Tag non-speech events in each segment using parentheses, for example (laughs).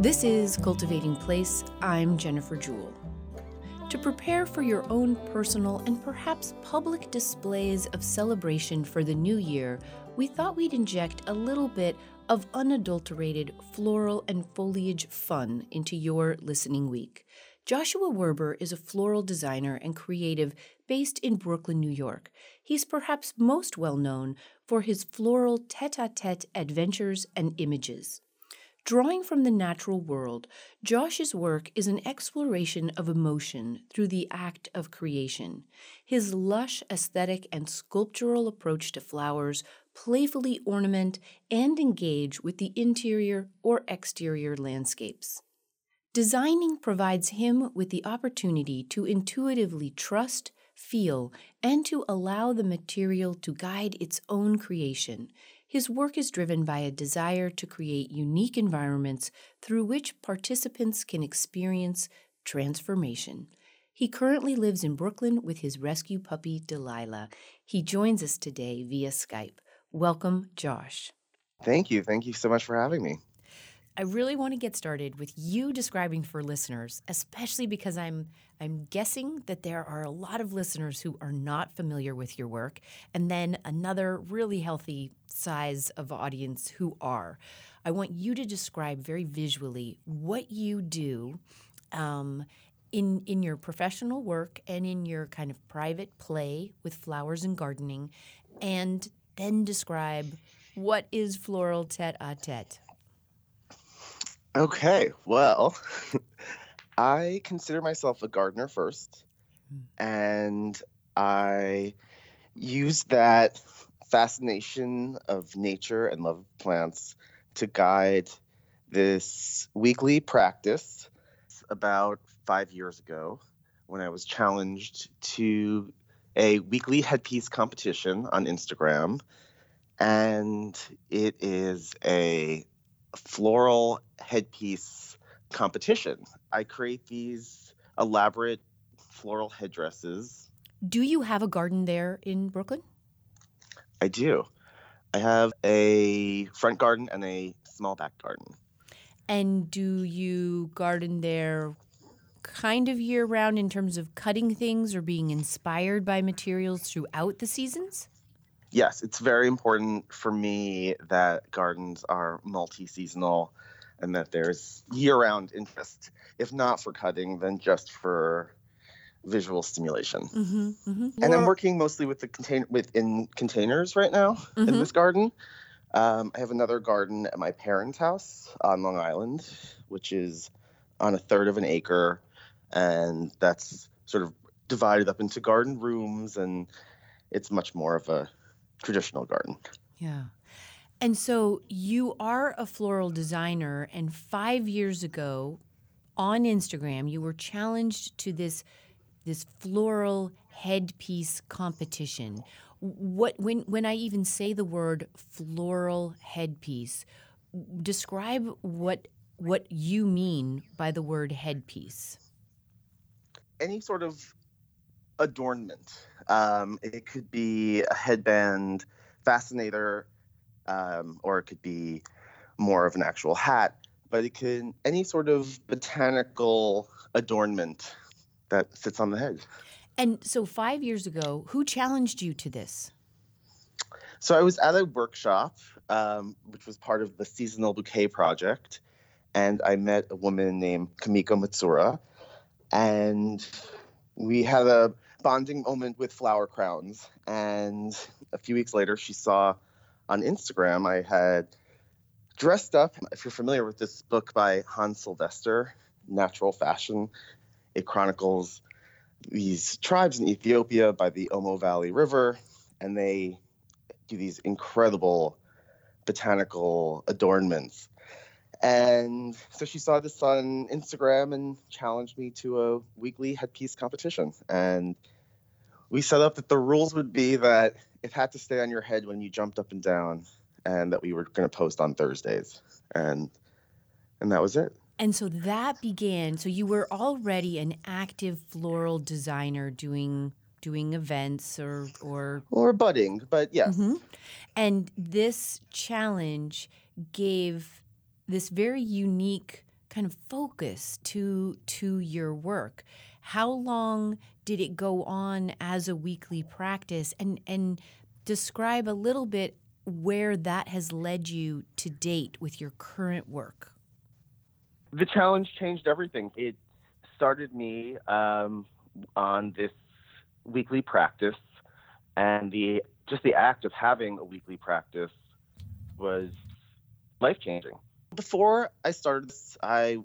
This is Cultivating Place. I'm Jennifer Jewell. To prepare for your own personal and perhaps public displays of celebration for the new year, we thought we'd inject a little bit of unadulterated floral and foliage fun into your listening week. Joshua Werber is a floral designer and creative based in Brooklyn, New York. He's perhaps most well known for his floral tete a tete adventures and images. Drawing from the natural world, Josh's work is an exploration of emotion through the act of creation. His lush aesthetic and sculptural approach to flowers playfully ornament and engage with the interior or exterior landscapes. Designing provides him with the opportunity to intuitively trust, feel, and to allow the material to guide its own creation. His work is driven by a desire to create unique environments through which participants can experience transformation. He currently lives in Brooklyn with his rescue puppy, Delilah. He joins us today via Skype. Welcome, Josh. Thank you. Thank you so much for having me. I really want to get started with you describing for listeners, especially because I'm I'm guessing that there are a lot of listeners who are not familiar with your work, and then another really healthy size of audience who are. I want you to describe very visually what you do um, in in your professional work and in your kind of private play with flowers and gardening, and then describe what is floral tete a tete. Okay, well, (laughs) I consider myself a gardener first, and I use that fascination of nature and love of plants to guide this weekly practice about five years ago when I was challenged to a weekly headpiece competition on Instagram. And it is a floral headpiece competition. I create these elaborate floral headdresses. Do you have a garden there in Brooklyn? I do. I have a front garden and a small back garden. And do you garden there kind of year round in terms of cutting things or being inspired by materials throughout the seasons? Yes, it's very important for me that gardens are multi seasonal and that there's year round interest, if not for cutting, then just for visual stimulation. Mm-hmm, mm-hmm. And I'm working mostly with the contain within containers right now mm-hmm. in this garden. Um, I have another garden at my parents' house on Long Island, which is on a third of an acre, and that's sort of divided up into garden rooms, and it's much more of a traditional garden. Yeah. And so you are a floral designer, and five years ago on Instagram, you were challenged to this this floral headpiece competition. What when when I even say the word floral headpiece, describe what what you mean by the word headpiece. Any sort of adornment. Um, it could be a headband, fascinator, um, or it could be more of an actual hat. But it can any sort of botanical adornment that sits on the head. And so, five years ago, who challenged you to this? So I was at a workshop, um, which was part of the seasonal bouquet project, and I met a woman named Kumiko Matsura, and we had a bonding moment with flower crowns. And a few weeks later, she saw on Instagram I had dressed up. If you're familiar with this book by Hans Silvester, Natural Fashion, it chronicles these tribes in Ethiopia by the Omo Valley River, and they do these incredible botanical adornments. And so she saw this on Instagram and challenged me to a weekly headpiece competition. And we set up that the rules would be that it had to stay on your head when you jumped up and down, and that we were going to post on Thursdays. And and that was it. And so that began. So you were already an active floral designer doing doing events or or or budding, but yes. Mm-hmm. And this challenge gave this very unique kind of focus to to your work. How long did it go on as a weekly practice and and describe a little bit where that has led you to date with your current work? The challenge changed everything. It started me um, on this weekly practice, and the just the act of having a weekly practice was life changing. Before I started this, I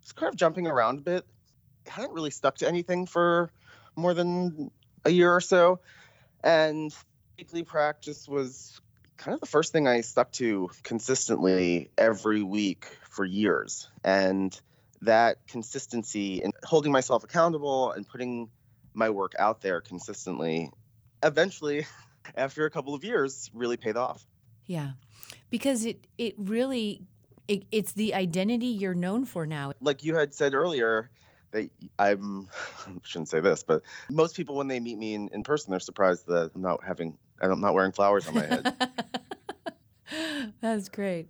was kind of jumping around a bit. I hadn't really stuck to anything for more than a year or so, and weekly practice was kind of the first thing I stuck to consistently every week for years. And that consistency and holding myself accountable and putting my work out there consistently eventually (laughs) after a couple of years really paid off. Yeah. Because it it really it, it's the identity you're known for now. Like you had said earlier, that I'm (laughs) shouldn't say this, but most people when they meet me in, in person, they're surprised that I'm not having I'm not wearing flowers on my head. (laughs) That's great.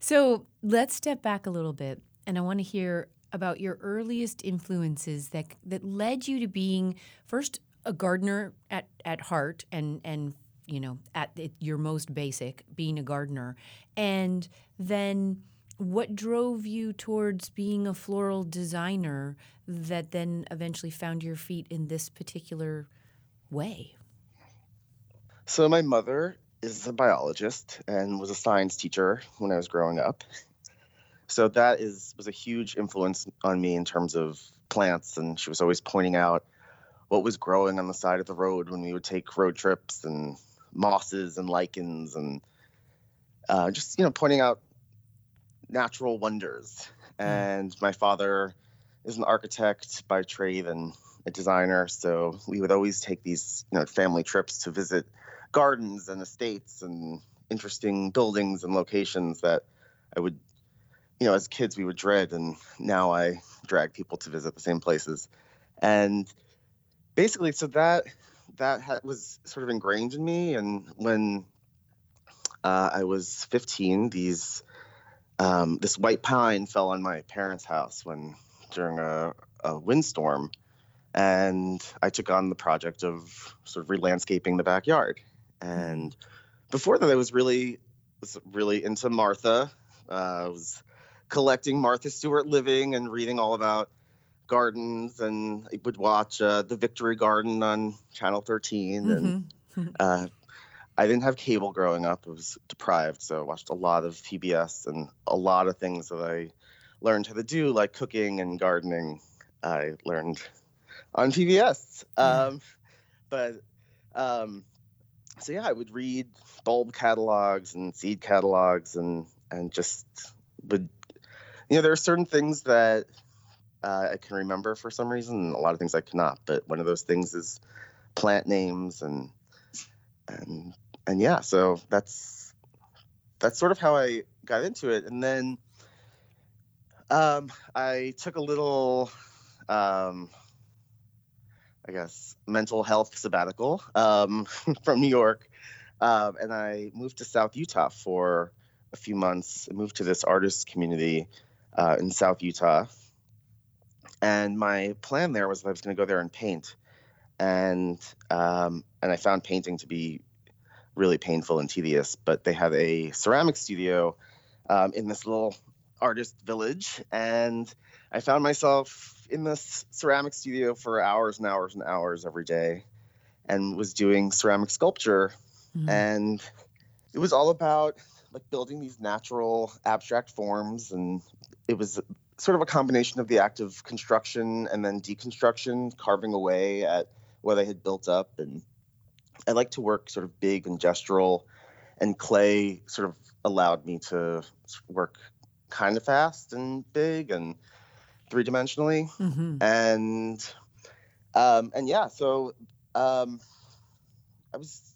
So let's step back a little bit, and I want to hear about your earliest influences that that led you to being first a gardener at, at heart and and you know at your most basic being a gardener and then what drove you towards being a floral designer that then eventually found your feet in this particular way so my mother is a biologist and was a science teacher when I was growing up. So that is was a huge influence on me in terms of plants and she was always pointing out what was growing on the side of the road when we would take road trips and mosses and lichens and uh, just you know pointing out natural wonders. Mm. And my father is an architect by trade and a designer, so we would always take these you know family trips to visit gardens and estates and interesting buildings and locations that I would, you know, as kids we would dread, and now I drag people to visit the same places. And basically, so that that was sort of ingrained in me. And when uh, I was 15, these um, this white pine fell on my parents' house when during a, a windstorm, and I took on the project of sort of re-landscaping the backyard. And before that, I was really was really into Martha. Uh, I was collecting Martha Stewart Living and reading all about gardens, and I would watch uh, the Victory Garden on Channel 13. Mm-hmm. (laughs) uh, I didn't have cable growing up; I was deprived, so I watched a lot of PBS and a lot of things that I learned how to do, like cooking and gardening. I learned on PBS. Um, but um, so yeah, I would read bulb catalogs and seed catalogs and and just would you know there are certain things that uh, I can remember for some reason, and a lot of things I cannot. But one of those things is plant names and and and yeah, so that's that's sort of how I got into it, and then um, I took a little um, I guess, mental health sabbatical um, (laughs) from New York. Um, and I moved to South Utah for a few months. I moved to this artist community uh, in South Utah. And my plan there was I was going to go there and paint. And um, and I found painting to be really painful and tedious. But they had a ceramic studio um, in this little artist village, and I found myself in this ceramic studio for hours and hours and hours every day and was doing ceramic sculpture mm-hmm. and it was all about like building these natural abstract forms and it was sort of a combination of the act of construction and then deconstruction carving away at what i had built up and i like to work sort of big and gestural and clay sort of allowed me to work kind of fast and big and three dimensionally, mm-hmm. and um, and yeah, so um, I was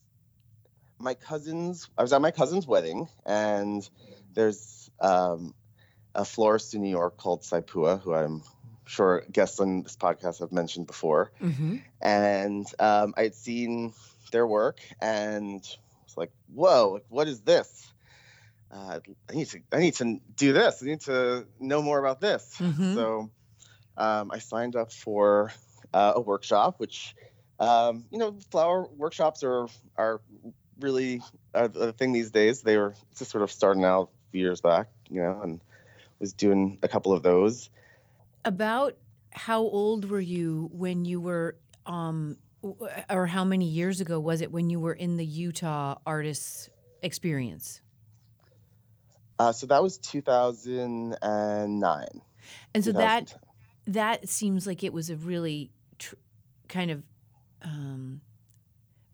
my cousin's. I was at my cousin's wedding, and there's um, a florist in New York called Saipua, who I'm sure guests on this podcast have mentioned before, mm-hmm. and um, I had seen their work and it's like, "Whoa, what is this?" uh, I need to I need to do this. I need to know more about this. Mhm. So um, I signed up for uh, a workshop, which um, you know, flower workshops are are really are the thing these days. They were just sort of starting out a years back, you know, and was doing a couple of those. About how old were you when you were, um, or how many years ago was it when you were in the Utah Artists Experience? Uh, so that was 2009. And so that that seems like it was a really tr- kind of um,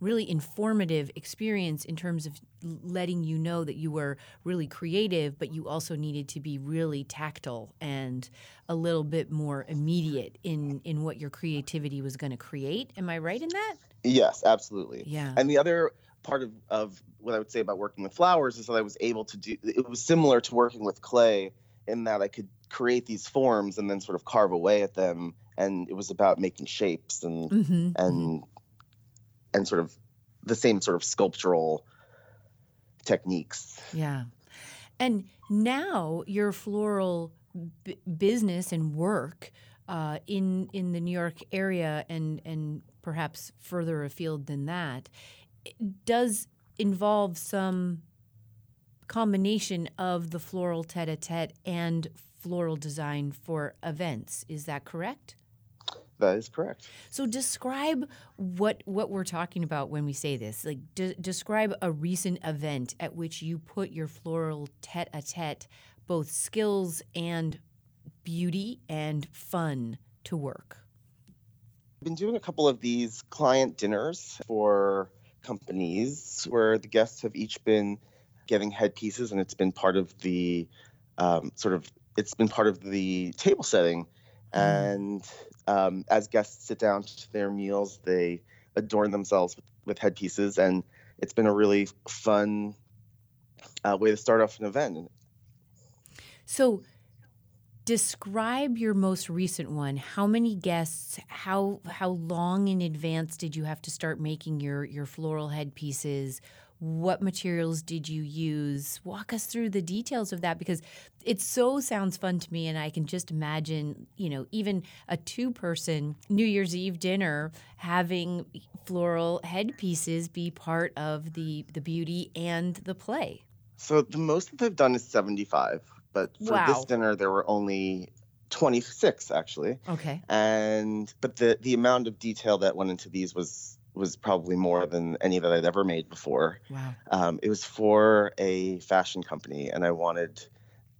really informative experience in terms of letting you know that you were really creative, but you also needed to be really tactile and a little bit more immediate in in what your creativity was going to create. Am I right in that? Yes, absolutely. Yeah. And the other part of, of what I would say about working with flowers is that I was able to do it was similar to working with clay in that I could create these forms and then sort of carve away at them and it was about making shapes and Mm-hmm. and and sort of the same sort of sculptural techniques. Yeah. And now your floral b- business and work uh, in in the New York area and and perhaps further afield than that does involve some combination of the floral tete-a-tete and floral design for events. Is that correct? That is correct. So describe what what we're talking about when we say this. Like de- describe a recent event at which you put your floral tete-a-tete both skills and beauty and fun to work. I've been doing a couple of these client dinners for companies where the guests have each been getting headpieces, and it's been part of the um, sort of it's been part of the table setting. And um, as guests sit down to their meals, they adorn themselves with, with headpieces, and it's been a really fun uh, way to start off an event. So describe your most recent one. How many guests? How how long in advance did you have to start making your your floral headpieces? What materials did you use? Walk us through the details of that because it so sounds fun to me and I can just imagine, you know, even a two-person New Year's Eve dinner having floral headpieces be part of the the beauty and the play. So the most that they've done is 75, but for Wow. this dinner there were only 26 actually. Okay. And but the the amount of detail that went into these was was probably more than any that I'd ever made before. Wow. Um, it was for a fashion company, and I wanted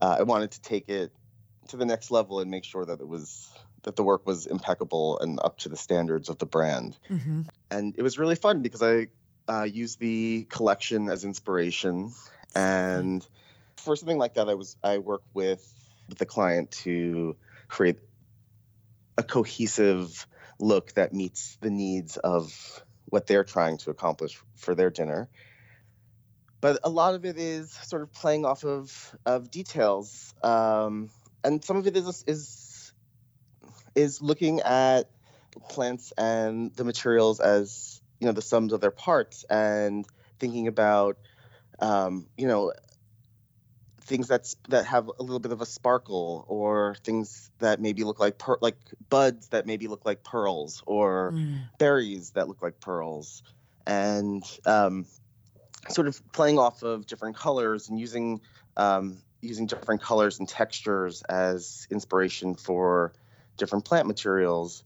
uh, I wanted to take it to the next level and make sure that it was that the work was impeccable and up to the standards of the brand. Mm-hmm. And it was really fun because I uh, used the collection as inspiration, and for something like that, I was I work with the client to create a cohesive look that meets the needs of what they're trying to accomplish for their dinner. But a lot of it is sort of playing off of of details, um, and some of it is is is looking at plants and the materials as you know the sums of their parts and thinking about um, you know things that's that have a little bit of a sparkle or things that maybe look like per- like buds that maybe look like pearls or Mm. berries that look like pearls and um, sort of playing off of different colors and using um, using different colors and textures as inspiration for different plant materials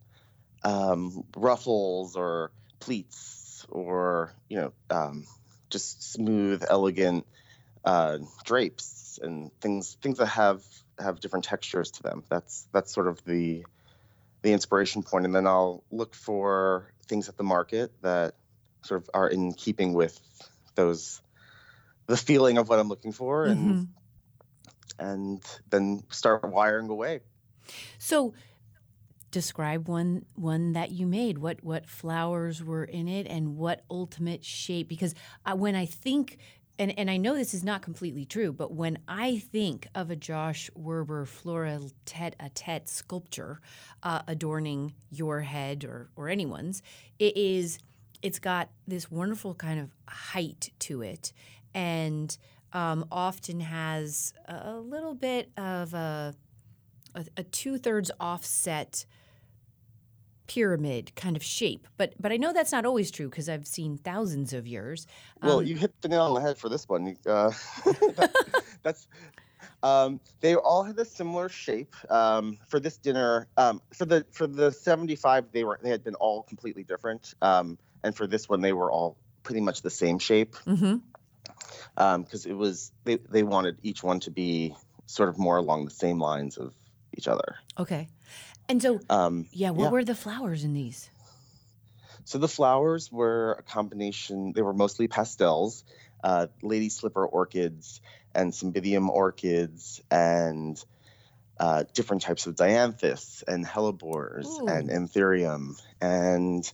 um, ruffles or pleats or you know um, just smooth elegant uh, drapes and things things that have have different textures to them that's that's sort of the the inspiration point and then i'll look for things at the market that sort of are in keeping with those the feeling of what i'm looking for and Mhm. and then start wiring away So describe one one that you made. What what flowers were in it and what ultimate shape because uh, when I think and, and I know this is not completely true, but when I think of a Josh Werber floral tete a tete sculpture uh, adorning your head or, or anyone's, it is it's got this wonderful kind of height to it and um, often has a little bit of a, a, a two thirds offset pyramid kind of shape. But but I know that's not always true because I've seen thousands of yours. Well, Um, you hit the nail on the head for this one. Uh, (laughs) that- (laughs) that's um, they all had a similar shape. Um, for this dinner, um, for the for the seventy five, they were they had been all completely different. Um, and for this one, they were all pretty much the same shape mm-hmm because it was they they wanted each one to be sort of more along the same lines of each other. Okay. And so Um, yeah, what Yeah. were the flowers in these? So the flowers were a combination. They were mostly pastels, uh, lady slipper orchids and cymbidium orchids and uh, different types of dianthus and hellebores and Ooh. anthurium and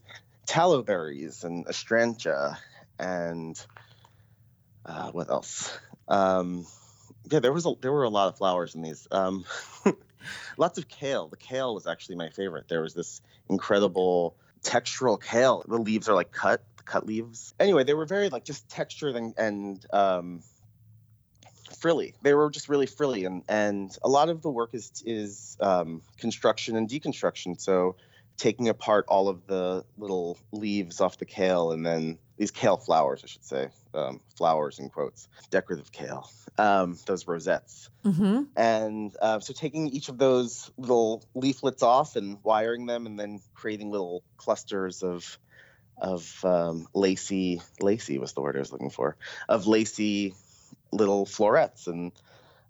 tallow berries and astrantia and uh, what else? Um, yeah, there was a, there were a lot of flowers in these. Um, (laughs) (laughs) lots of kale. The kale was actually my favorite. There was this incredible textural kale. The leaves are like cut, cut leaves. Anyway, they were very like just textured and and um, frilly. They were just really frilly, and and a lot of the work is is um, construction and deconstruction. So taking apart all of the little leaves off the kale, and then these kale flowers, I should say, um, flowers in quotes, decorative kale, um, those rosettes Mm-hmm. and uh, so taking each of those little leaflets off and wiring them and then creating little clusters of of um, lacy lacy was the word i was looking for of lacy little florets and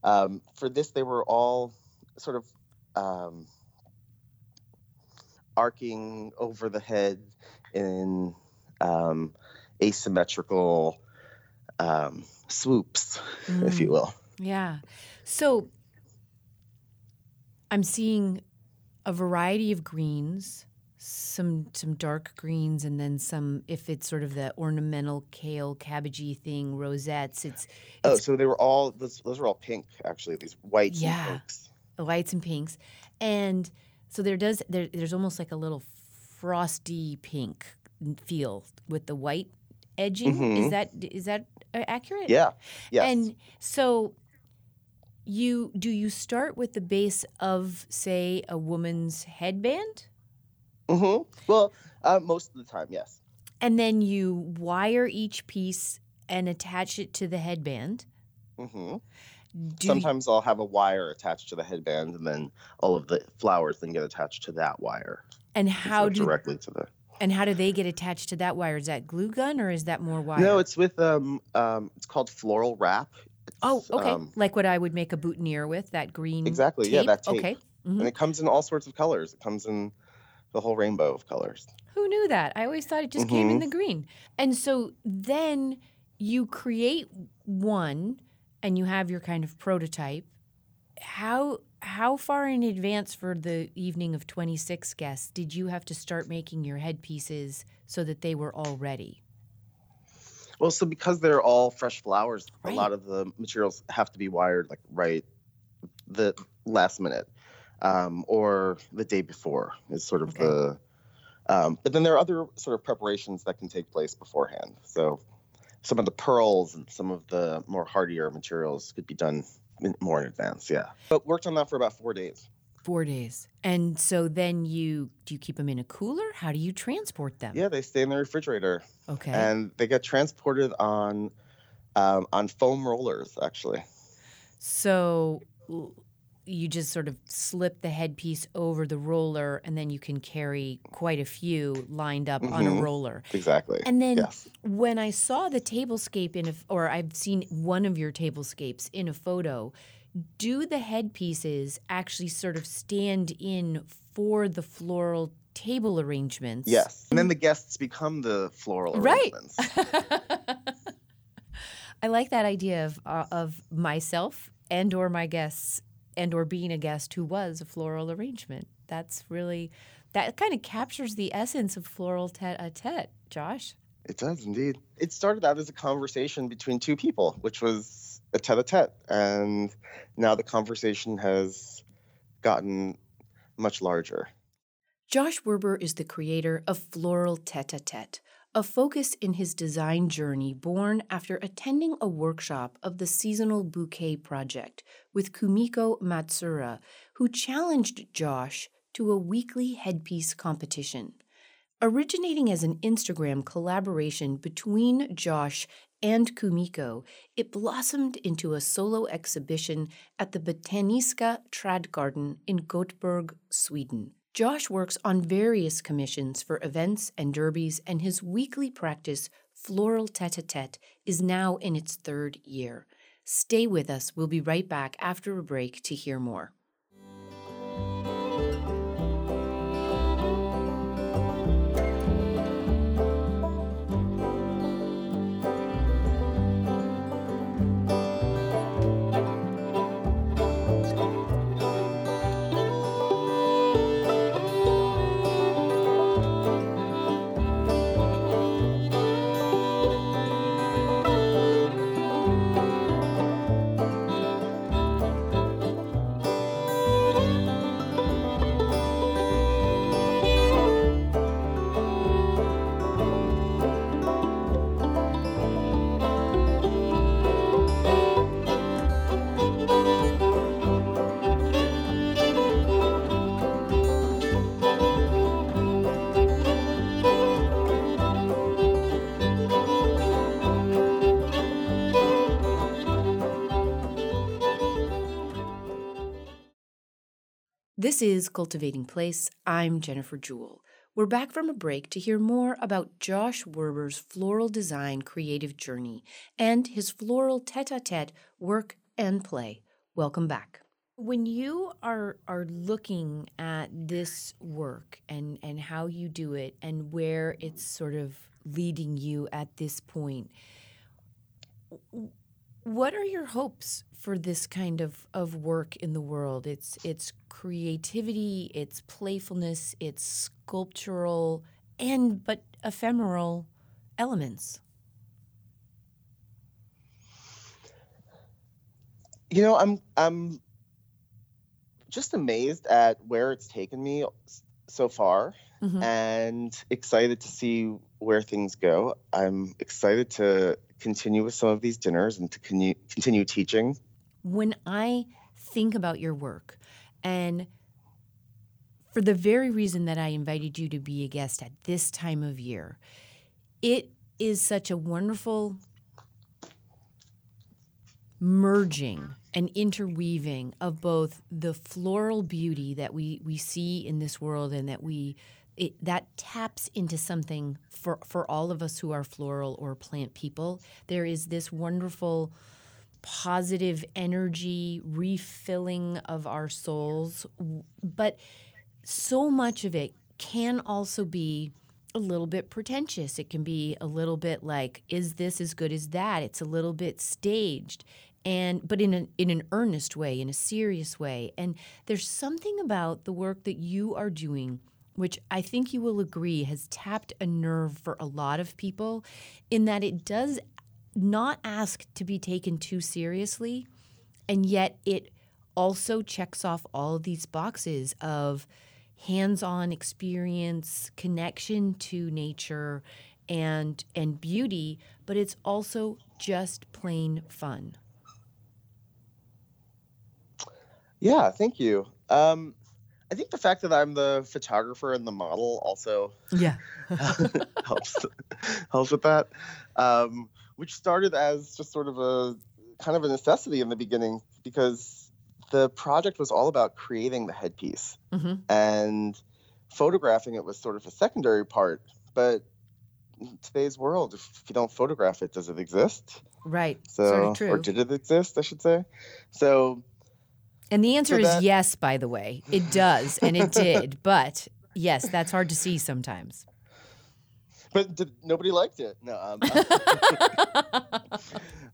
um, for this they were all sort of um, arcing over the head in um, asymmetrical um, swoops if you will Yeah. So I'm seeing a variety of greens, some some dark greens, and then some if it's sort of the ornamental kale cabbagey thing, rosettes. It's Oh, so they were all those, those were all pink actually. These whites Yeah. and pinks. whites and pinks, and so there does there, there's almost like a little frosty pink feel with the white edging. Is Mhm. that is that uh, accurate? Yeah. Yes. And so you do you start with the base of say a woman's headband hmm Well, uh, most of the time, yes. and then you wire each piece and attach it to the headband. hmm Do Sometimes I'll have a wire attached to the headband, and then all of the flowers then get attached to that wire. and how do directly to the? And how do they get attached to that wire? Is that glue gun or is that more wire? No, it's with um um. It's called floral wrap. It's, Oh, okay. um, like what I would make a boutonniere with that green. Exactly, yeah, tape? that tape. Okay. Mhm. and it comes in all sorts of colors. It comes in the whole rainbow of colors. Who knew that? I always thought it just came in Mhm. the green. And so then you create one and you have your kind of prototype. How how far in advance for the evening of 26 guests did you have to start making your headpieces so that they were all ready? Well, so because they're all fresh flowers, Right. a lot of the materials have to be wired like right the last minute um, or the day before is sort of Okay. the. Um, but then there are other sort of preparations that can take place beforehand. So some of the pearls and some of the more hardier materials could be done more in advance. Yeah, but worked on that for about four days. Four days. And so then you do you keep them in a cooler? How do you transport them? Yeah, they stay in the refrigerator Okay. and they get transported on um, on foam rollers actually. So l- you just sort of slip the headpiece over the roller, and then you can carry quite a few lined up on a Mhm. roller. Exactly. And then yes. when I saw the tablescape in a, or I've seen one of your tablescapes in a photo, do the headpieces actually sort of stand in for the floral table arrangements? Yes. And then the guests become the floral arrangements. Right. (laughs) I like that idea of uh, of myself and or my guests and or being a guest who was a floral arrangement. That's really that kind of captures the essence of floral tete-a-tete, Josh. It does indeed. It started out as a conversation between two people, which was a tete-a-tete, and now the conversation has gotten much larger. Josh Werber is the creator of Floral Tete Tete a focus in his design journey born after attending a workshop of the Seasonal Bouquet Project with Kumiko Matsura, who challenged Josh to a weekly headpiece competition. Originating as an Instagram collaboration between Josh and Kumiko, it blossomed into a solo exhibition at the Botaniska Trädgården in Gothenburg, Sweden. Josh works on various commissions for events and derbies, and his weekly practice, Floral Tete a Tete, is now in its third year. Stay with us. We'll be right back after a break to hear more. This is Cultivating Place. I'm Jennifer Jewell. We're back from a break to hear more about Josh Werber's floral design creative journey and his floral tete a tete work and play. Welcome back. When you are are looking at this work and and how you do it and where it's sort of leading you at this point, what are your hopes for this kind of, of work in the world? It's it's creativity, it's playfulness, it's sculptural and but ephemeral elements. You know, I'm I'm just amazed at where it's taken me so far mm-hmm. and excited to see where things go. I'm excited to continue with some of these dinners and to continue, continue teaching? When I think about your work, and for the very reason that I invited you to be a guest at this time of year, it is such a wonderful merging and interweaving of both the floral beauty that we, we see in this world and that we it, that taps into something for, for all of us who are floral or plant people. There is this wonderful positive energy, refilling of our souls. But so much of it can also be a little bit pretentious. It can be a little bit like, is this as good as that? It's a little bit staged. And but in an in an earnest way, in a serious way. And there's something about the work that you are doing which I think you will agree has tapped a nerve for a lot of people in that it does not ask to be taken too seriously, and yet it also checks off all of these boxes of hands-on experience, connection to nature and and beauty, but it's also just plain fun. Yeah, thank you. Um, I think the fact that I'm the photographer and the model also yeah (laughs) helps helps with that. Um, which started as just sort of a kind of a necessity in the beginning because the project was all about creating the headpiece mm-hmm. and photographing it was sort of a secondary part. But in today's world, if you don't photograph it, does it exist? Right. So, sort of true. or did it exist? I should say. So and the answer is yes, by the way. It does, and it did. (laughs) But yes, that's hard to see sometimes. But did, nobody liked it. No. Um, (laughs) (laughs)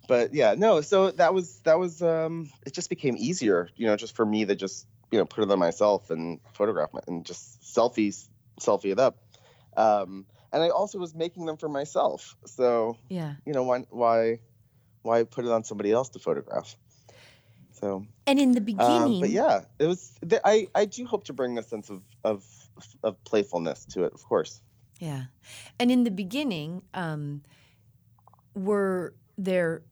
but yeah, no. So that was that was. Um, it just became easier, you know, just for me to just you know put it on myself and photograph it and just selfies, selfie it up. Um, and I also was making them for myself. So yeah, you know, why why why put it on somebody else to photograph? So and in the beginning, um, but yeah, it was. I I do hope to bring a sense of of of playfulness to it, of course. Yeah. And in the beginning, um, were there,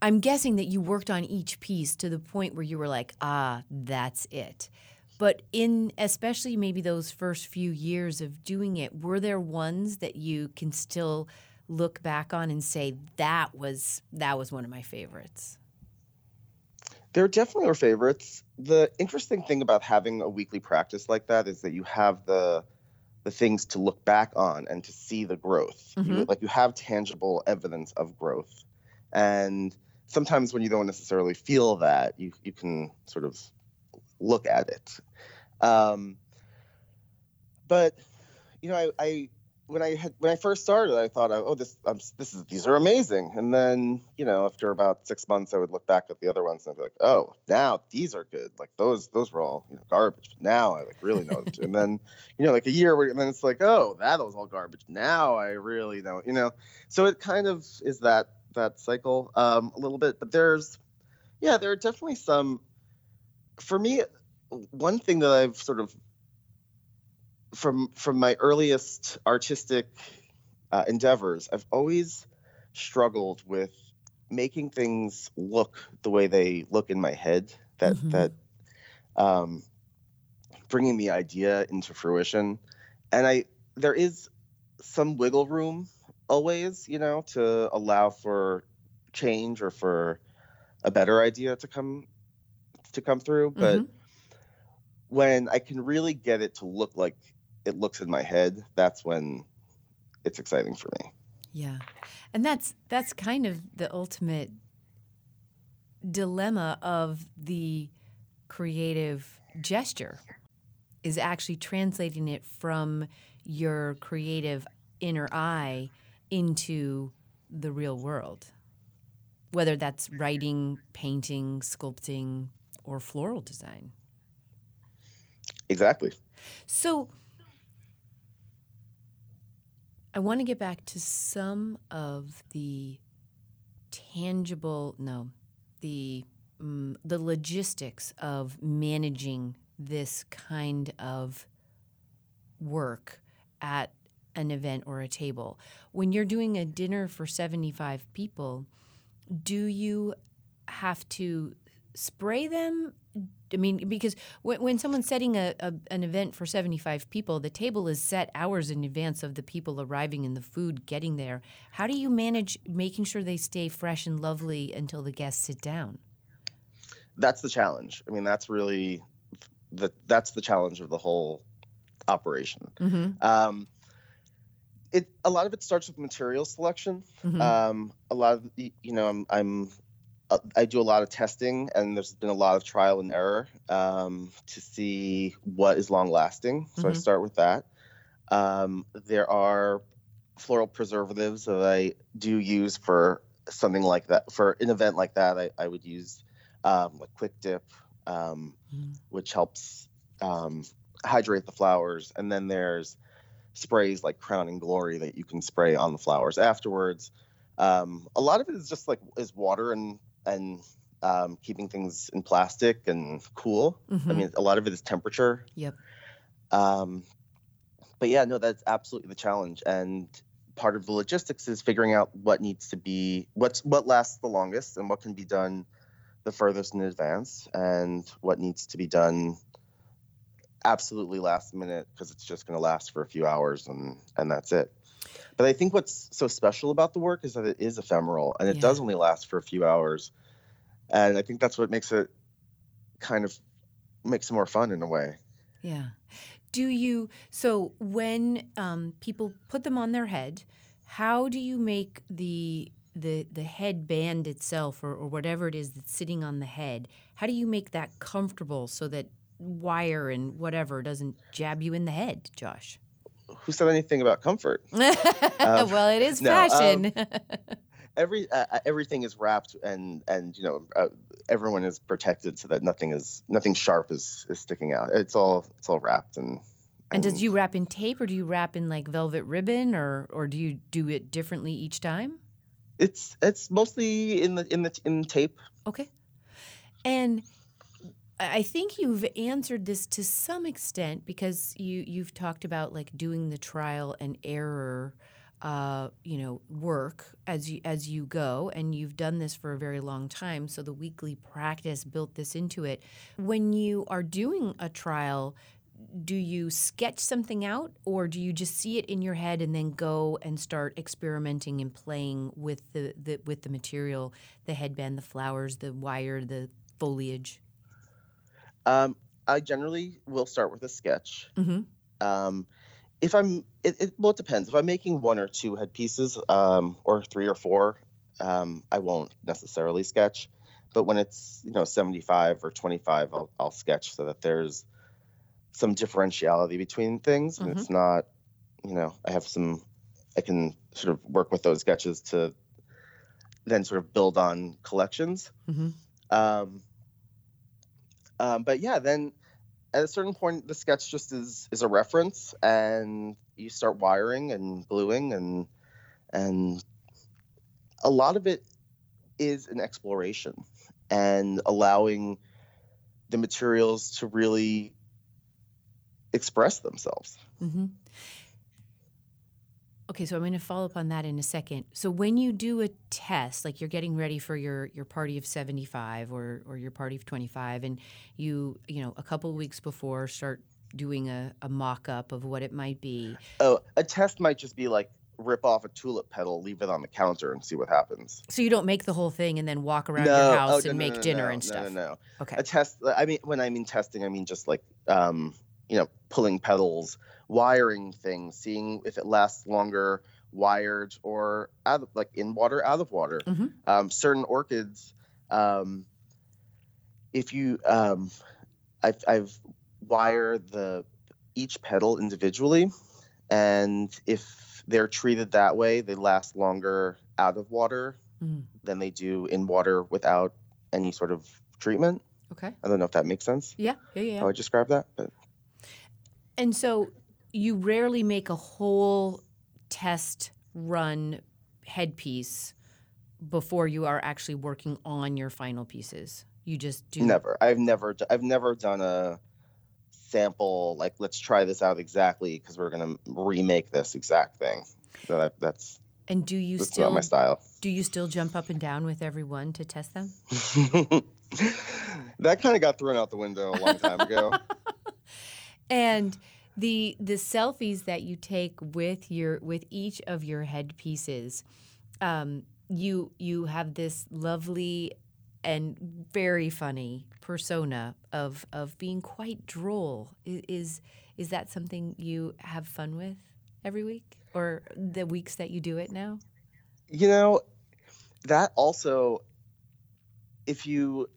I'm guessing that you worked on each piece to the point where you were like, ah, that's it. But in especially maybe those first few years of doing it, were there ones that you can still look back on and say that was that was one of my favorites? There definitely are favorites. The interesting thing about having a weekly practice like that is that you have the the things to look back on and to see the growth. Mhm. You, like you have tangible evidence of growth. And sometimes when you don't necessarily feel that, you you can sort of look at it. Um, but you know, I, I when I had when I first started, I thought, oh, this um, this is these are amazing. And then you know, after about six months, I would look back at the other ones and I'd be like, oh, now these are good. Like those those were all you know, garbage. Now I like really know. it. and then (laughs) you know, like a year, and then it's like, oh, that was all garbage. Now I really know. You know, so it kind of is that that cycle um, a little bit. But there's yeah, there are definitely some. For me, one thing that I've sort of from from my earliest artistic uh, endeavors, I've always struggled with making things look the way they look in my head. That Mhm. that um, bringing the idea into fruition, and I there is some wiggle room always, you know, to allow for change or for a better idea to come to come through, but Mhm. when I can really get it to look like it looks in my head, that's when it's exciting for me. Yeah. And that's that's kind of the ultimate dilemma of the creative gesture is actually translating it from your creative inner eye into the real world. Whether that's writing, painting, sculpting, or floral design. Exactly. So I want to get back to some of the tangible, no, the mm, the logistics of managing this kind of work at an event or a table. When you're doing a dinner for 75 people, do you have to spray them I mean, because when, when someone's setting a, a, an event for 75 people, the table is set hours in advance of the people arriving and the food getting there. How do you manage making sure they stay fresh and lovely until the guests sit down? That's the challenge. I mean, that's really the that's the challenge of the whole operation. Mm-hmm. Um, it a lot of it starts with material selection. Mm-hmm. Um, a lot of you know, I'm I'm I do a lot of testing, and there's been a lot of trial and error um, to see what is long lasting. So I Mhm. start with that. Um, there are floral preservatives that I do use for something like that. For an event like that, I, I would use um, like Quick Dip, um, Mhm. which helps um, hydrate the flowers. And then there's sprays like Crowning Glory that you can spray on the flowers afterwards. Um, a lot of it is just like is water and and um, keeping things in plastic and cool. Mhm. I mean, a lot of it is temperature. Yep. Um, but yeah, no, that's absolutely the challenge. And part of the logistics is figuring out what needs to be what's what lasts the longest and what can be done the furthest in advance and what needs to be done absolutely last minute because it's just going to last for a few hours and and that's it. But I think what's so special about the work is that it is ephemeral and it Yeah. does only last for a few hours. And I think that's what makes it kind of makes it more fun in a way. Yeah. Do you, so when um, people put them on their head, how do you make the the the headband itself or, or whatever it is that's sitting on the head how do you make that comfortable so that wire and whatever doesn't jab you in the head josh Who said anything about comfort? (laughs) well it is no, um, fashion (laughs) every uh, uh, everything is wrapped and and you know uh, everyone is protected so that nothing is nothing sharp is is sticking out it's all it's all wrapped and and does you wrap in tape or do you wrap in like velvet ribbon or or do you do it differently each time it's it's mostly in the in the in tape Okay. And I think you've answered this to some extent because you you've talked about like doing the trial and error, uh, you know, work as you as you go, and you've done this for a very long time. So the weekly practice built this into it. When you are doing a trial, do you sketch something out, or do you just see it in your head and then go and start experimenting and playing with the, the with the material, the headband, the flowers, the wire, the foliage? Um, I generally will start with a sketch. Mm-hmm. Um, if I'm, it, it, well, it depends. If I'm making one or two headpieces, um, or three or four, um, I won't necessarily sketch. But when it's you know 75 or 25, I'll, I'll sketch so that there's some differentiality between things, and Mhm. it's not, you know, I have some, I can sort of work with those sketches to then sort of build on collections. Mm-hmm. Um, um, but yeah, then at a certain point, the sketch just is is a reference, and you start wiring and gluing, and and a lot of it is an exploration and allowing the materials to really express themselves. Mm-hmm. Okay, so I'm going to follow up on that in a second. So when you do a test, like you're getting ready for your your party of 75 or or your party of 25, and you you know a couple of weeks before start doing a, a mock up of what it might be. Oh, a test might just be like rip off a tulip petal, leave it on the counter, and see what happens. So you don't make the whole thing and then walk around no, your house oh, no, and no, make dinner and stuff. No, no, no. Okay. a test i mean when i mean testing i mean just like um you know pulling petals wiring things seeing if it lasts longer wired or out of like in water out of water Mhm. um certain orchids um if you um i've i've wired the each petal individually and if they're treated that way they last longer out of water Mhm. than they do in water without any sort of treatment Okay. I don't know if that makes sense Yeah. Yeah. Yeah. how I describe that, but And so you rarely make a whole test run headpiece before you are actually working on your final pieces. You just do never. I've never. I've never done a sample like let's try this out exactly because we're gonna remake this exact thing. So that, that's And do you that's still not my style. do you still jump up and down with everyone to test them? (laughs) that kind of got thrown out the window a long time ago. (laughs) And the the selfies that you take with your with each of your headpieces, um, you you have this lovely and very funny persona of of being quite droll. Is is that something you have fun with every week, or the weeks that you do it now? you know, that also, if you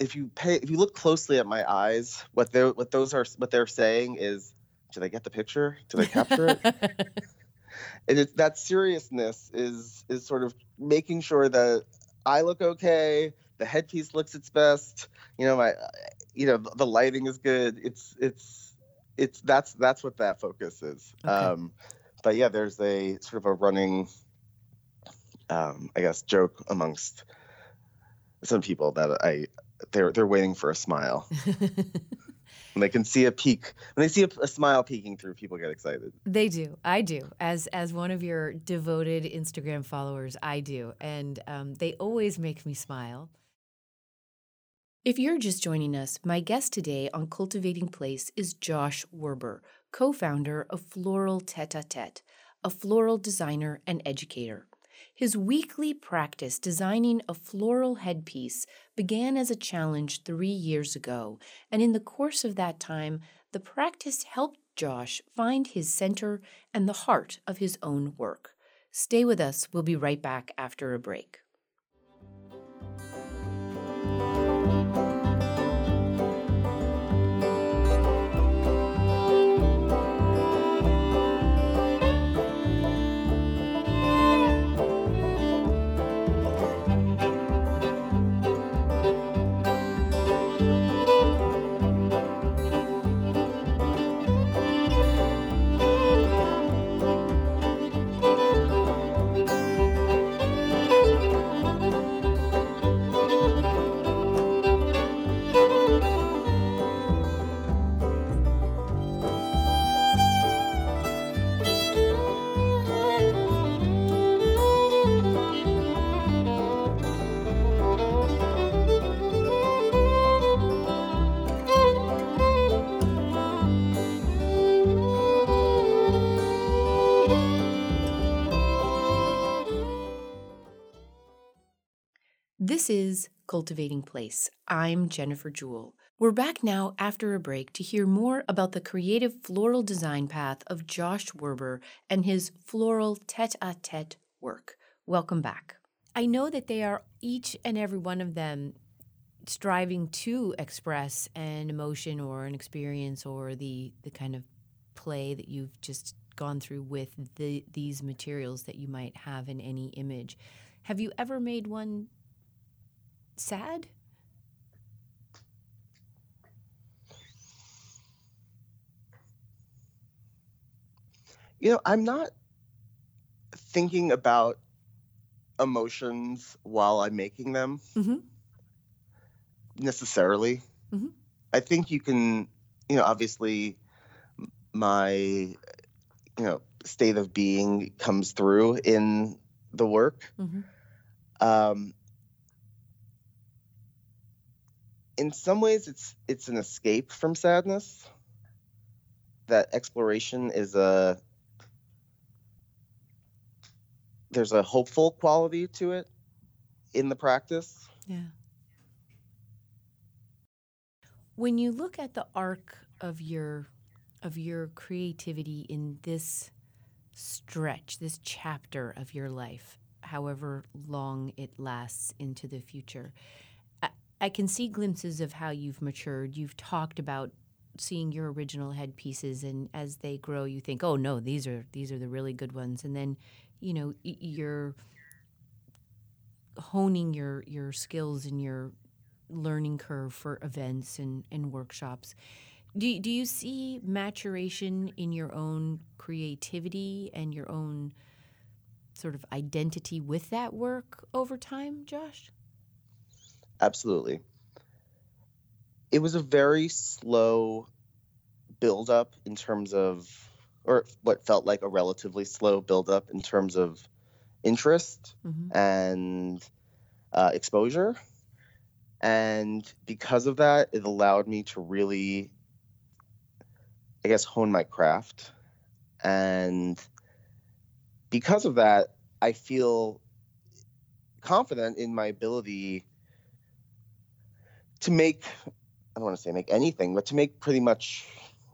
if you pay if you look closely at my eyes, what they what those are what they're saying is, did I get the picture? Did I capture it? (laughs) and it's that seriousness is is sort of making sure that I look okay, the headpiece looks its best, you know, my you know, the lighting is good. It's it's it's that's that's what that focus is. Okay. Um but yeah, there's a sort of a running um I guess joke amongst some people that I they're they're waiting for a smile. (laughs) and they can see a peek, when they see a, a smile peeking through, people get excited. They do. I do. As as one of your devoted Instagram followers, I do, and um, they always make me smile. If you're just joining us, my guest today on Cultivating Place is Josh Werber, co-founder of Floral Tete a Tete, a floral designer and educator. His weekly practice designing a floral headpiece began as a challenge three years ago, and in the course of that time, the practice helped Josh find his center and the heart of his own work. Stay with us. We'll be right back after a break. This is Cultivating Place. I'm Jennifer Jewell. We're back now after a break to hear more about the creative floral design path of Josh Werber and his floral tete a tete work. Welcome back. I know that they are each and every one of them striving to express an emotion or an experience or the, the kind of play that you've just gone through with the, these materials that you might have in any image. Have you ever made one sad? You know, I'm not thinking about emotions while I'm making them Mm-hmm. necessarily. Mhm. I think you can, you know, obviously my, you know, state of being comes through in the work. Mm-hmm. Um, in some ways, it's it's an escape from sadness. That exploration is a there's a hopeful quality to it in the practice. Yeah. When you look at the arc of your of your creativity in this stretch, this chapter of your life, however long it lasts into the future, I, can see glimpses of how you've matured. You've talked about seeing your original headpieces, and as they grow, you think, "Oh no, these are these are the really good ones," and then you know you're honing your your skills and your learning curve for events and, and workshops. Do, do you see maturation in your own creativity and your own sort of identity with that work over time, Josh? Absolutely. It was a very slow build up in terms of, or what felt like a relatively slow build up in terms of interest Mm-hmm. and uh, exposure. And because of that, it allowed me to really, I guess, hone my craft. And because of that, I feel confident in my ability to make, I don't want to say make anything, but to make pretty much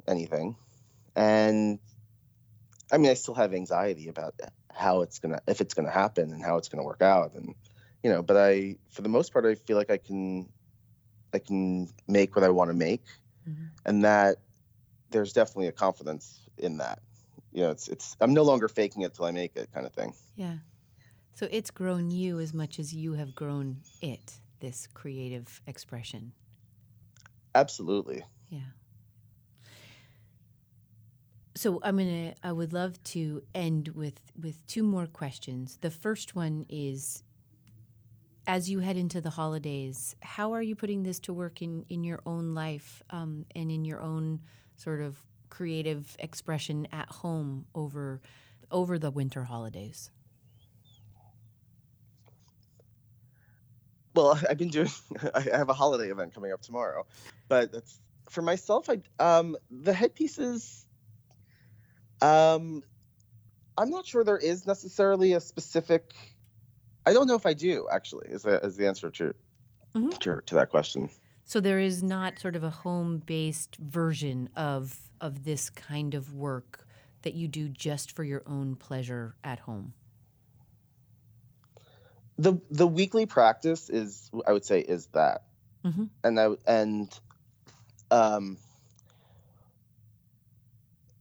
anything. And I mean, I still have anxiety about how it's gonna, if it's gonna happen and how it's gonna work out, and you know. But I, for the most part, I feel like I can, I can make what I want to make, Mhm. and that there's definitely a confidence in that. You know, it's it's I'm no longer faking it till I make it, kind of thing. Yeah. So it's grown you as much as you have grown it, this creative expression. Absolutely. Yeah. So I'm gonna. I would love to end with with two more questions. The first one is, as you head into the holidays, how are you putting this to work in in your own life um, and in your own sort of creative expression at home over over the winter holidays? Well, (laughs) I've been doing. (laughs) I have a holiday event coming up tomorrow, but that's for myself. I um the headpieces. Um, I'm not sure there is necessarily a specific. I don't know if I do actually. Is the is the answer to Mhm. to, to that question? So there is not sort of a home based version of of this kind of work that you do just for your own pleasure at home. The The weekly practice is, I would say, is that, Mhm. and I and um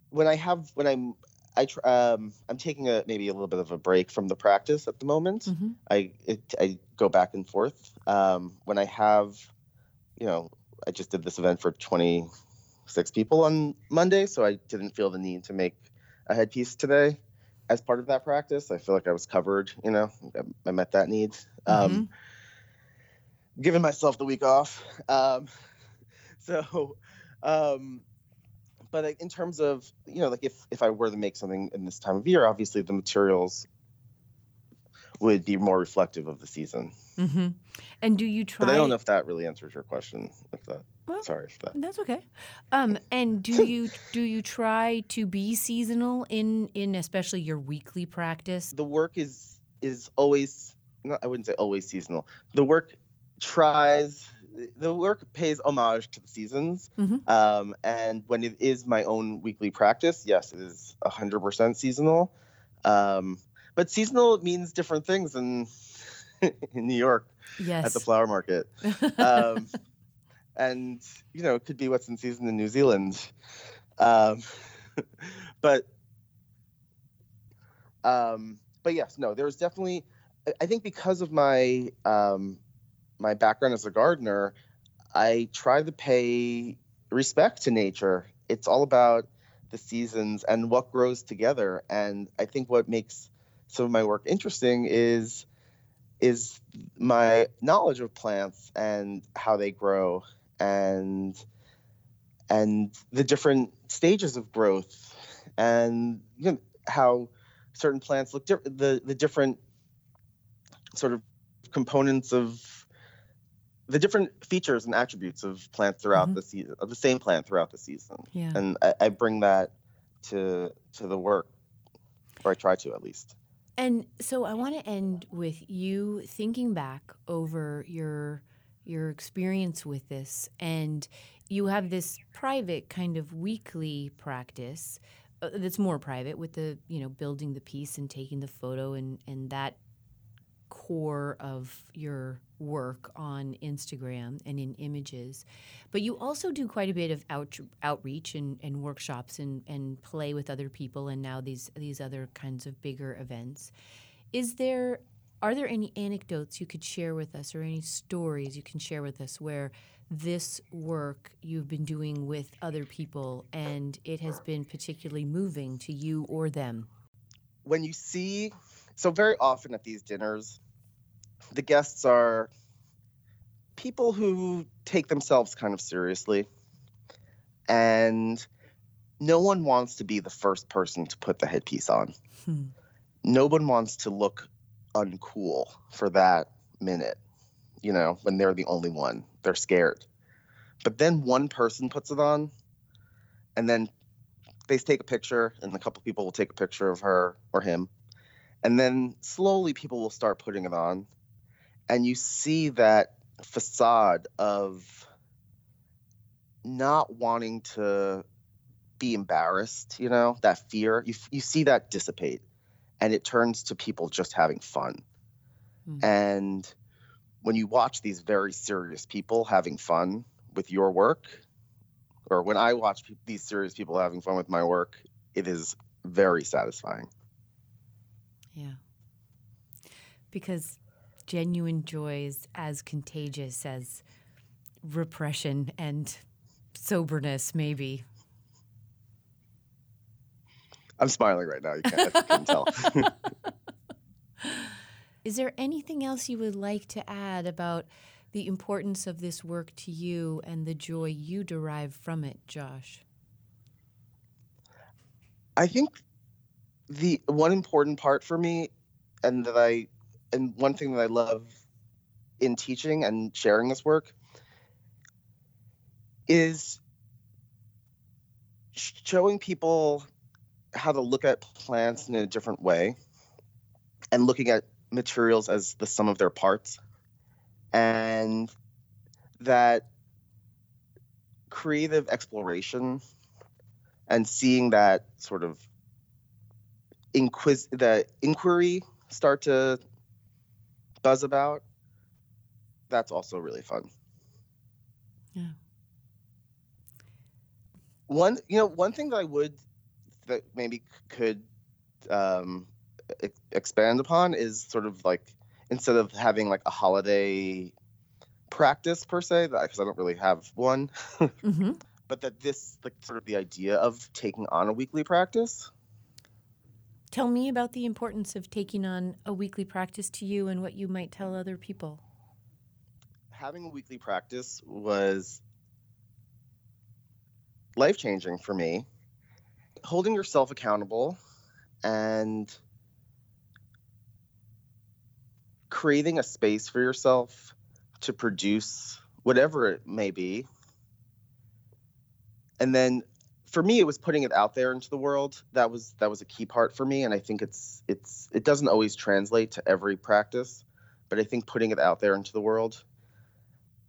when I have when I'm I tr- um I'm taking a maybe a little bit of a break from the practice at the moment. Mhm. I it, I go back and forth. Um, when I have, you know, I just did this event for 26 people on Monday, so I didn't feel the need to make a headpiece today as part of that practice. I feel like I was covered. You know, I, I met that need. Um, giving myself the week off. Um, (laughs) so, um, but in terms of you know, like if if I were to make something in this time of year, obviously the materials would be more reflective of the season. Mm-hmm. And do you try? But I don't know if that really answers your question. If that, Well, sorry if that. That's okay. Um, and do (laughs) you do you try to be seasonal in in especially your weekly practice? The work is is always not, I wouldn't say always seasonal. The work tries the work pays homage to the seasons. Mhm. Um, and when it is my own weekly practice, yes, it is 100% seasonal. Um, but seasonal means different things in, (laughs) in New York Yes. at the flower market. (laughs) Um, and, you know, it could be what's in season in New Zealand. Um, (laughs) but, um, but yes, no, there's definitely, I- I think because of my, um, my background as a gardener, I try to pay respect to nature. It's all about the seasons and what grows together. And I think what makes some of my work interesting is is my knowledge of plants and how they grow and and the different stages of growth and you know, how certain plants look different the the different sort of components of the different features and attributes of plants throughout Mhm. the season of the same plant throughout the season yeah. and I, I bring that to to the work or i try to at least And so I want to end with you thinking back over your your experience with this and you have this private kind of weekly practice uh, that's more private with the, you know, building the piece and taking the photo and and that core of your work on Instagram and in images. But you also do quite a bit of out, outreach and, and workshops and, and play with other people and now these these other kinds of bigger events. Is there are there any anecdotes you could share with us or any stories you can share with us where this work you've been doing with other people and it has been particularly moving to you or them? when you see so very often at these dinners the guests are people who take themselves kind of seriously and no one wants to be the first person to put the headpiece on Hmm. no one wants to look uncool for that minute you know when they're the only one they're scared. But then one person puts it on and then they take a picture and a couple people will take a picture of her or him. And then slowly people will start putting it on and you see that facade of not wanting to be embarrassed you know that fear. You, you see that dissipate and it turns to people just having fun Hmm. and when you watch these very serious people having fun with your work or when i watch pe- these serious people having fun with my work it is very satisfying Yeah. Because genuine joy is as contagious as repression and soberness, maybe. I'm smiling right now you can't, can tell (laughs) Is there anything else you would like to add about the importance of this work to you and the joy you derive from it, Josh? I think the one important part for me, and that I, and one thing that I love in teaching and sharing this work is showing people how to look at plants in a different way and looking at materials as the sum of their parts and that creative exploration and seeing that sort of inquis the inquiry start to buzz about that's also really fun Yeah. one you know one thing that i would that maybe could um e- expand upon is sort of like instead of having like a holiday practice per se because i don't really have one (laughs) Mm-hmm. but that this like sort of the idea of taking on a weekly practice Tell me about the importance of taking on a weekly practice to you and what you might tell other people. having a weekly practice was life changing for me holding yourself accountable and creating a space for yourself to produce whatever it may be. And then for me it was putting it out there into the world. That was that was a key part for me. And i think it's it's it doesn't always translate to every practice but I think putting it out there into the world,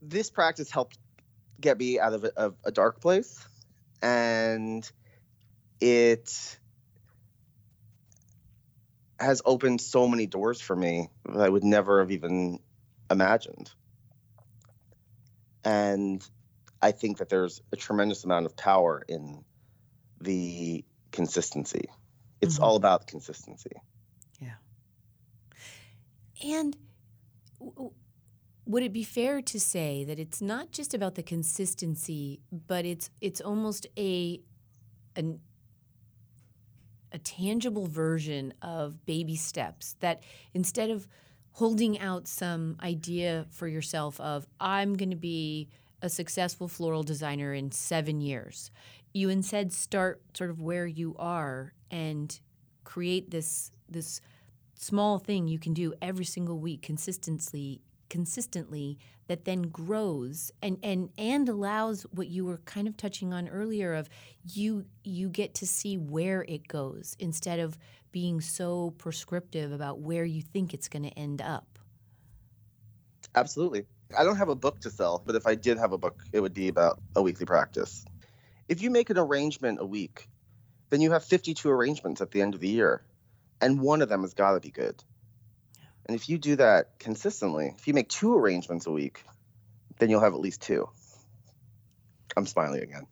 this practice helped get me out of a, of a dark place, and it has opened so many doors for me that I would never have even imagined. And I think that there's a tremendous amount of power in the consistency. It's mm-hmm. all about consistency. Yeah. And would it be fair to say that it's not just about the consistency, but it's it's almost a an a tangible version of baby steps that instead of holding out some idea for yourself of I'm going to be a successful floral designer in 7 years you instead start sort of where you are and create this this small thing you can do every single week consistently consistently that then grows and and and allows what you were kind of touching on earlier of you you get to see where it goes instead of being so prescriptive about where you think it's going to end up. Absolutely. I don't have a book to sell but if i did have a book it would be about a weekly practice. If you make an arrangement a week, then you have 52 arrangements at the end of the year, and one of them has got to be good. And if you do that consistently, if you make two arrangements a week, then you'll have at least two. I'm smiling again.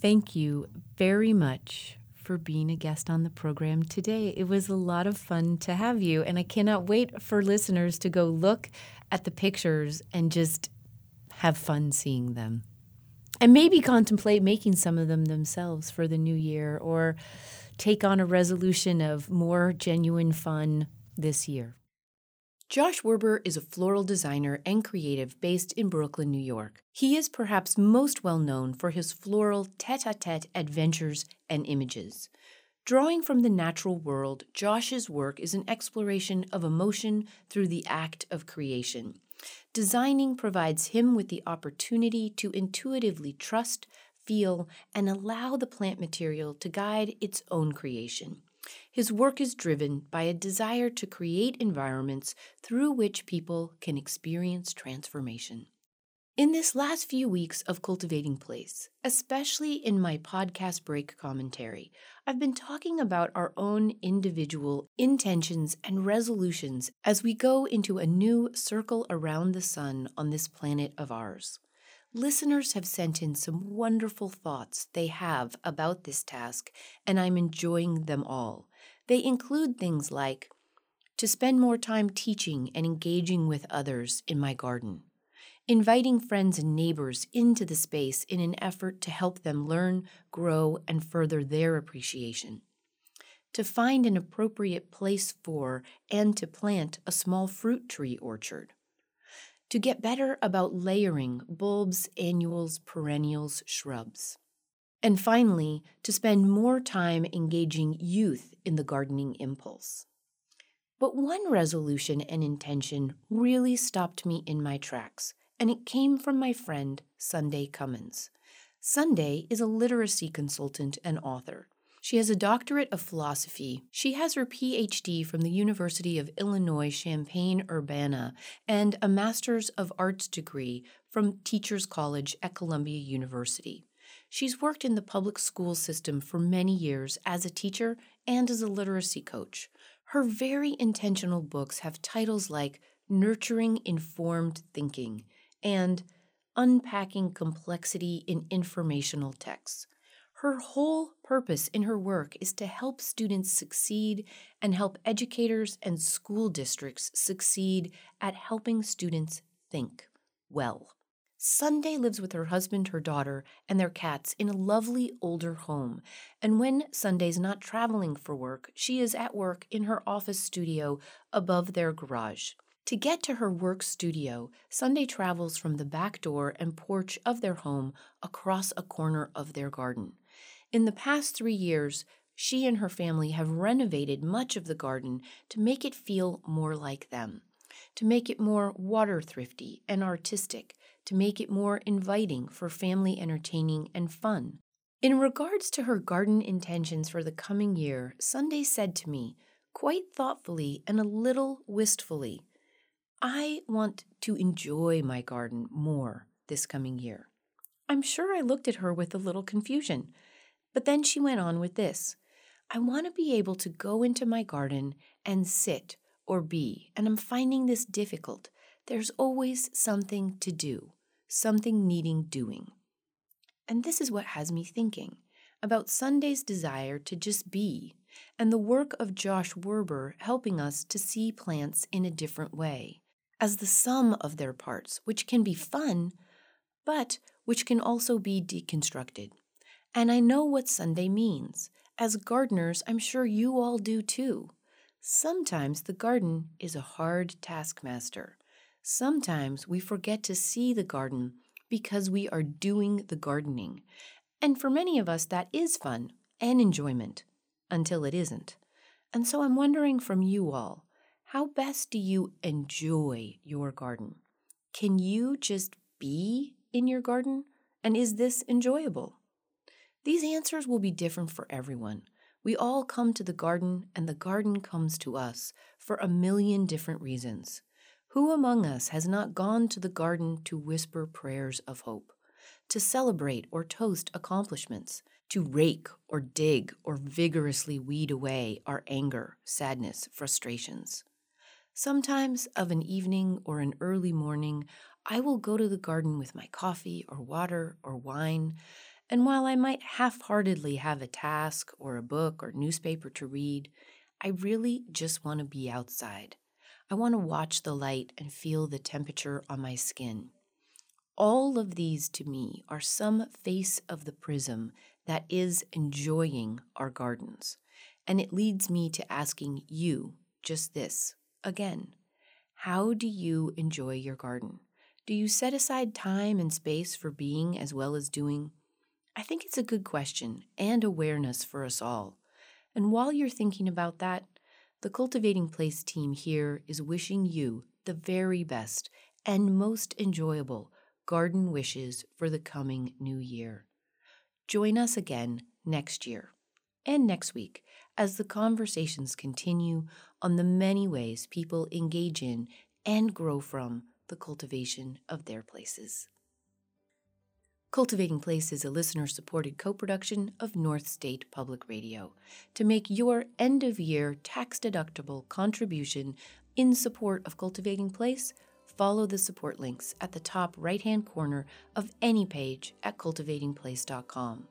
Thank you very much for being a guest on the program today. It was a lot of fun to have you, and I cannot wait for listeners to go look at the pictures and just have fun seeing them and maybe contemplate making some of them themselves for the new year or take on a resolution of more genuine fun this year. Josh Werber is a floral designer and creative based in Brooklyn, New York. He is perhaps most well known for his floral tete a tete adventures and images. Drawing from the natural world, Josh's work is an exploration of emotion through the act of creation. Designing provides him with the opportunity to intuitively trust, feel, and allow the plant material to guide its own creation. His work is driven by a desire to create environments through which people can experience transformation. In this last few weeks of Cultivating Place, especially in my podcast break commentary, I've been talking about our own individual intentions and resolutions as we go into a new circle around the sun on this planet of ours. Listeners have sent in some wonderful thoughts they have about this task, and I'm enjoying them all. They include things like to spend more time teaching and engaging with others in my garden inviting friends and neighbors into the space in an effort to help them learn, grow, and further their appreciation. To find an appropriate place for and to plant a small fruit tree orchard. To get better about layering bulbs, annuals, perennials, shrubs. And finally, to spend more time engaging youth in the gardening impulse. But one resolution and intention really stopped me in my tracks and it came from my friend Sunday Cummins. Sunday is a literacy consultant and author. She has a doctorate of philosophy. She has her PhD from the University of Illinois Champaign Urbana and a Master's of Arts degree from Teachers College at Columbia University. She's worked in the public school system for many years as a teacher and as a literacy coach. Her very intentional books have titles like Nurturing Informed Thinking and unpacking complexity in informational texts. Her whole purpose in her work is to help students succeed and help educators and school districts succeed at helping students think well. Sunday lives with her husband, her daughter, and their cats in a lovely older home. And when Sunday's not traveling for work, she is at work in her office studio above their garage. To get to her work studio, Sunday travels from the back door and porch of their home across a corner of their garden. In the past three years, she and her family have renovated much of the garden to make it feel more like them, to make it more water thrifty and artistic, to make it more inviting for family entertaining and fun. In regards to her garden intentions for the coming year, Sunday said to me, quite thoughtfully and a little wistfully, I want to enjoy my garden more this coming year. I'm sure I looked at her with a little confusion, but then she went on with this I want to be able to go into my garden and sit or be, and I'm finding this difficult. There's always something to do, something needing doing. And this is what has me thinking about Sunday's desire to just be, and the work of Josh Werber helping us to see plants in a different way, as the sum of their parts, which can be fun, but which can also be deconstructed. And I know what Sunday means. As gardeners, I'm sure you all do too. Sometimes the garden is a hard taskmaster. Sometimes we forget to see the garden because we are doing the gardening. And for many of us, that is fun and enjoyment until it isn't. And so I'm wondering from you all how best do you enjoy your garden? Can you just be in your garden? And is this enjoyable? These answers will be different for everyone. We all come to the garden, and the garden comes to us for a million different reasons. Who among us has not gone to the garden to whisper prayers of hope, to celebrate or toast accomplishments, to rake or dig or vigorously weed away our anger, sadness, frustrations? Sometimes, of an evening or an early morning, I will go to the garden with my coffee or water or wine, and while I might half heartedly have a task or a book or newspaper to read, I really just want to be outside. I want to watch the light and feel the temperature on my skin. All of these to me are some face of the prism that is enjoying our gardens. And it leads me to asking you just this again How do you enjoy your garden? Do you set aside time and space for being as well as doing? I think it's a good question and awareness for us all. And while you're thinking about that, the Cultivating Place team here is wishing you the very best and most enjoyable garden wishes for the coming new year. Join us again next year and next week as the conversations continue on the many ways people engage in and grow from the cultivation of their places. Cultivating Place is a listener supported co production of North State Public Radio. To make your end of year tax deductible contribution in support of Cultivating Place, follow the support links at the top right hand corner of any page at cultivatingplace.com.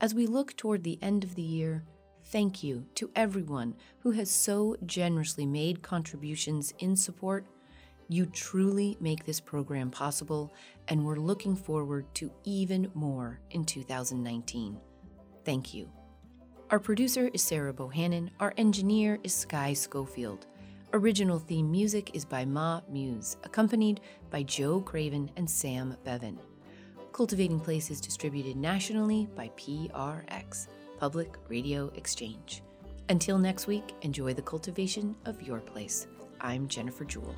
As we look toward the end of the year, thank you to everyone who has so generously made contributions in support you truly make this program possible, and we're looking forward to even more in 2019. Thank you. Our producer is Sarah Bohannon. Our engineer is Sky Schofield. Original theme music is by Ma Muse, accompanied by Joe Craven and Sam Bevan. Cultivating Place is distributed nationally by PRX, Public Radio Exchange. Until next week, enjoy the cultivation of your place. I'm Jennifer Jewell.